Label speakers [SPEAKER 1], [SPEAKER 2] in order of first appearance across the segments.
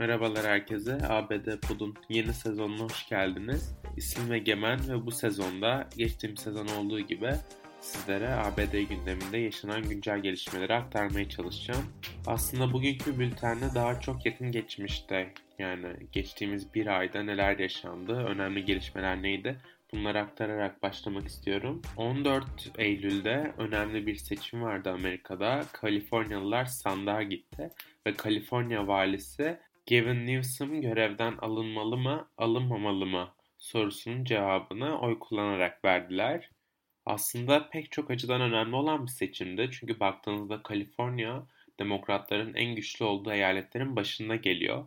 [SPEAKER 1] Merhabalar herkese. ABD Pod'un yeni sezonuna hoş geldiniz. İsmim Egemen ve bu sezonda geçtiğim sezon olduğu gibi sizlere ABD gündeminde yaşanan güncel gelişmeleri aktarmaya çalışacağım. Aslında bugünkü bültende daha çok yakın geçmişte yani geçtiğimiz bir ayda neler yaşandı, önemli gelişmeler neydi Bunları aktararak başlamak istiyorum. 14 Eylül'de önemli bir seçim vardı Amerika'da. Kaliforniyalılar sandığa gitti ve Kaliforniya valisi Gavin Newsom görevden alınmalı mı, alınmamalı mı sorusunun cevabını oy kullanarak verdiler. Aslında pek çok açıdan önemli olan bir seçimdi. Çünkü baktığınızda Kaliforniya demokratların en güçlü olduğu eyaletlerin başında geliyor.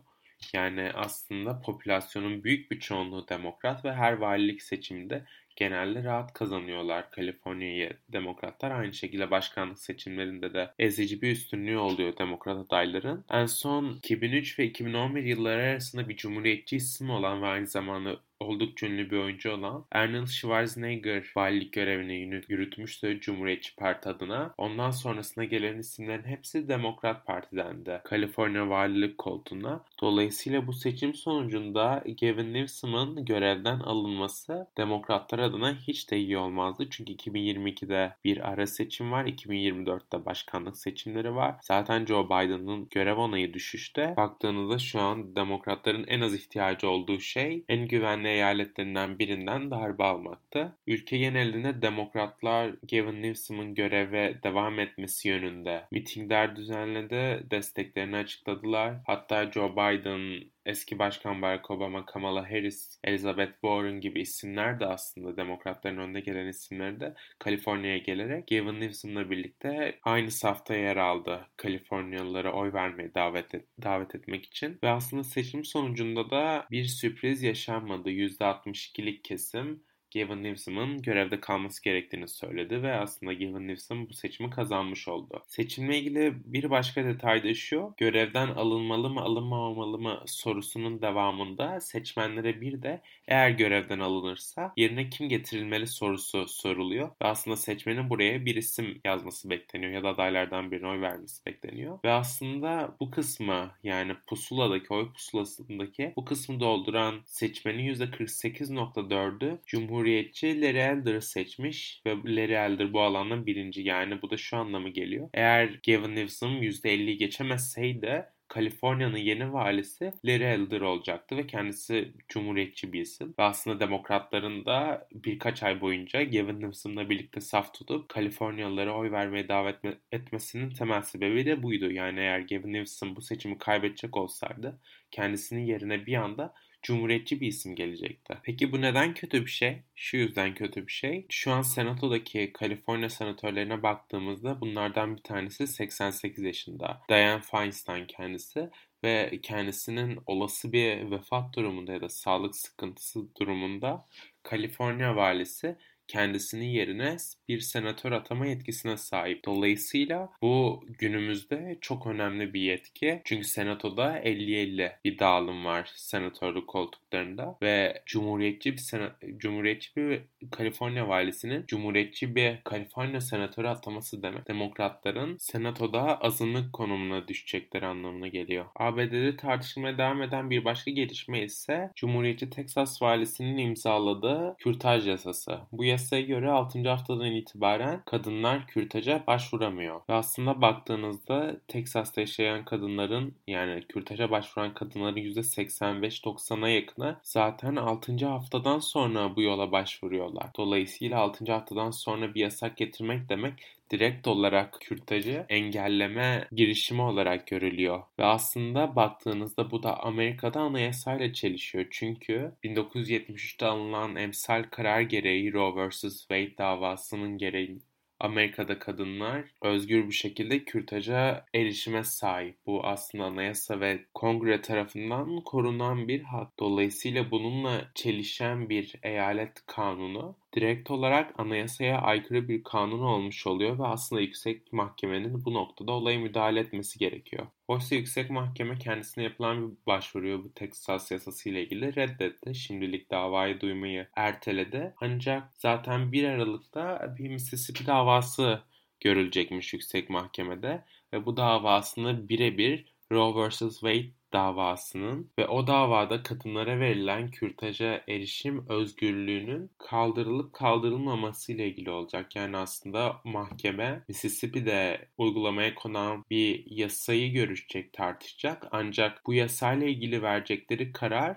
[SPEAKER 1] Yani aslında popülasyonun büyük bir çoğunluğu demokrat ve her valilik seçiminde genelde rahat kazanıyorlar Kaliforniya'yı demokratlar. Aynı şekilde başkanlık seçimlerinde de ezici bir üstünlüğü oluyor demokrat adayların. En son 2003 ve 2011 yılları arasında bir cumhuriyetçi isim olan ve aynı zamanda oldukça ünlü bir oyuncu olan Arnold Schwarzenegger valilik görevini yürütmüştü Cumhuriyetçi Parti adına. Ondan sonrasında gelen isimlerin hepsi Demokrat Parti'dendi. Kaliforniya valilik koltuğuna. Dolayısıyla bu seçim sonucunda Gavin Newsom'ın görevden alınması Demokratlar adına hiç de iyi olmazdı. Çünkü 2022'de bir ara seçim var. 2024'te başkanlık seçimleri var. Zaten Joe Biden'ın görev onayı düşüşte. Baktığınızda şu an demokratların en az ihtiyacı olduğu şey en güvenli eyaletlerinden birinden darbe almaktı. Ülke genelinde demokratlar Gavin Newsom'un göreve devam etmesi yönünde mitingler düzenledi, desteklerini açıkladılar. Hatta Joe Biden eski başkan Barack Obama, Kamala Harris, Elizabeth Warren gibi isimler de aslında demokratların önde gelen isimleri de Kaliforniya'ya gelerek Gavin Newsom'la birlikte aynı safta yer aldı. Kaliforniyalılara oy vermeye davet, et, davet etmek için. Ve aslında seçim sonucunda da bir sürpriz yaşanmadı. %62'lik kesim Gavin Newsom'ın görevde kalması gerektiğini söyledi ve aslında Gavin Newsom bu seçimi kazanmış oldu. Seçimle ilgili bir başka detay da şu, görevden alınmalı mı alınmamalı mı sorusunun devamında seçmenlere bir de eğer görevden alınırsa yerine kim getirilmeli sorusu soruluyor ve aslında seçmenin buraya bir isim yazması bekleniyor ya da adaylardan birine oy vermesi bekleniyor. Ve aslında bu kısmı yani pusuladaki oy pusulasındaki bu kısmı dolduran seçmenin %48.4'ü Cumhur Cumhuriyetçi Elder'ı seçmiş ve Larry Elder bu alandan birinci. Yani bu da şu anlamı geliyor. Eğer Gavin Newsom %50'yi geçemezseydi Kaliforniya'nın yeni valisi Larry Elder olacaktı ve kendisi cumhuriyetçi bir isim. Ve aslında demokratların da birkaç ay boyunca Gavin Newsom'la birlikte saf tutup Kaliforniyalılara oy vermeye davet etmesinin temel sebebi de buydu. Yani eğer Gavin Newsom bu seçimi kaybedecek olsaydı kendisinin yerine bir anda cumhuriyetçi bir isim gelecekti. Peki bu neden kötü bir şey? Şu yüzden kötü bir şey. Şu an senatodaki Kaliforniya senatörlerine baktığımızda bunlardan bir tanesi 88 yaşında. Dianne Feinstein kendisi ve kendisinin olası bir vefat durumunda ya da sağlık sıkıntısı durumunda Kaliforniya valisi kendisinin yerine bir senatör atama yetkisine sahip. Dolayısıyla bu günümüzde çok önemli bir yetki. Çünkü senatoda 50-50 bir dağılım var senatörlük koltuklarında ve cumhuriyetçi bir sena cumhuriyetçi bir Kaliforniya valisinin cumhuriyetçi bir Kaliforniya senatörü ataması demek. Demokratların senatoda azınlık konumuna düşecekleri anlamına geliyor. ABD'de tartışılmaya devam eden bir başka gelişme ise Cumhuriyetçi Texas valisinin imzaladığı kürtaj yasası. Bu yasaya göre 6. haftadan itibaren kadınlar kürtaja başvuramıyor. Ve aslında baktığınızda Teksas'ta yaşayan kadınların yani kürtaja başvuran kadınların %85-90'a yakını zaten 6. haftadan sonra bu yola başvuruyorlar. Dolayısıyla 6. haftadan sonra bir yasak getirmek demek direkt olarak kürtajı engelleme girişimi olarak görülüyor. Ve aslında baktığınızda bu da Amerika'da anayasayla çelişiyor. Çünkü 1973'te alınan emsal karar gereği Roe vs. Wade davasının gereği Amerika'da kadınlar özgür bir şekilde kürtaja erişime sahip. Bu aslında anayasa ve kongre tarafından korunan bir hak. Dolayısıyla bununla çelişen bir eyalet kanunu direkt olarak anayasaya aykırı bir kanun olmuş oluyor ve aslında yüksek mahkemenin bu noktada olaya müdahale etmesi gerekiyor. Oysa yüksek mahkeme kendisine yapılan bir başvuruyu bu Texas yasası ile ilgili reddetti. Şimdilik davayı duymayı erteledi. Ancak zaten 1 Aralık'ta bir Mississippi davası görülecekmiş yüksek mahkemede ve bu davasında birebir Roe vs. Wade davasının ve o davada kadınlara verilen kürtaja erişim özgürlüğünün kaldırılıp kaldırılmaması ile ilgili olacak. Yani aslında mahkeme Mississippi'de uygulamaya konan bir yasayı görüşecek, tartışacak. Ancak bu yasayla ilgili verecekleri karar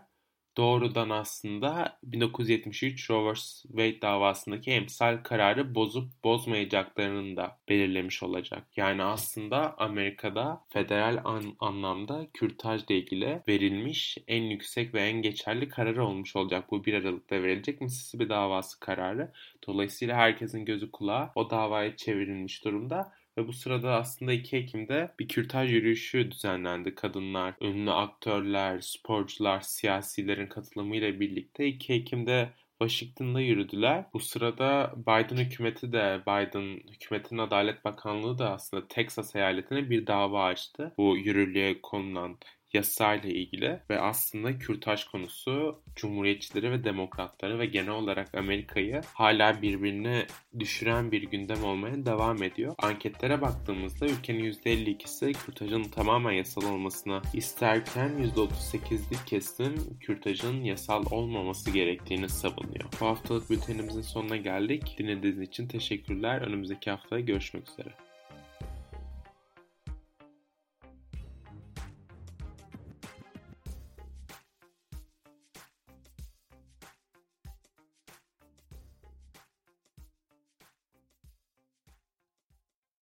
[SPEAKER 1] doğrudan aslında 1973 Roe vs. Wade davasındaki emsal kararı bozup bozmayacaklarını da belirlemiş olacak. Yani aslında Amerika'da federal an- anlamda kürtajla ilgili verilmiş en yüksek ve en geçerli karar olmuş olacak. Bu 1 Aralık'ta verilecek Mississippi davası kararı. Dolayısıyla herkesin gözü kulağı o davaya çevrilmiş durumda. Ve bu sırada aslında 2 Ekim'de bir kürtaj yürüyüşü düzenlendi. Kadınlar, ünlü aktörler, sporcular, siyasilerin katılımıyla birlikte 2 Ekim'de Washington'da yürüdüler. Bu sırada Biden hükümeti de, Biden hükümetin Adalet Bakanlığı da aslında Texas eyaletine bir dava açtı. Bu yürürlüğe konulan yasayla ilgili ve aslında kürtaj konusu cumhuriyetçileri ve demokratları ve genel olarak Amerika'yı hala birbirine düşüren bir gündem olmaya devam ediyor. Anketlere baktığımızda ülkenin %52'si kürtajın tamamen yasal olmasını isterken %38'lik kesim kürtajın yasal olmaması gerektiğini savunuyor. Bu haftalık bültenimizin sonuna geldik. Dinlediğiniz için teşekkürler. Önümüzdeki hafta görüşmek üzere.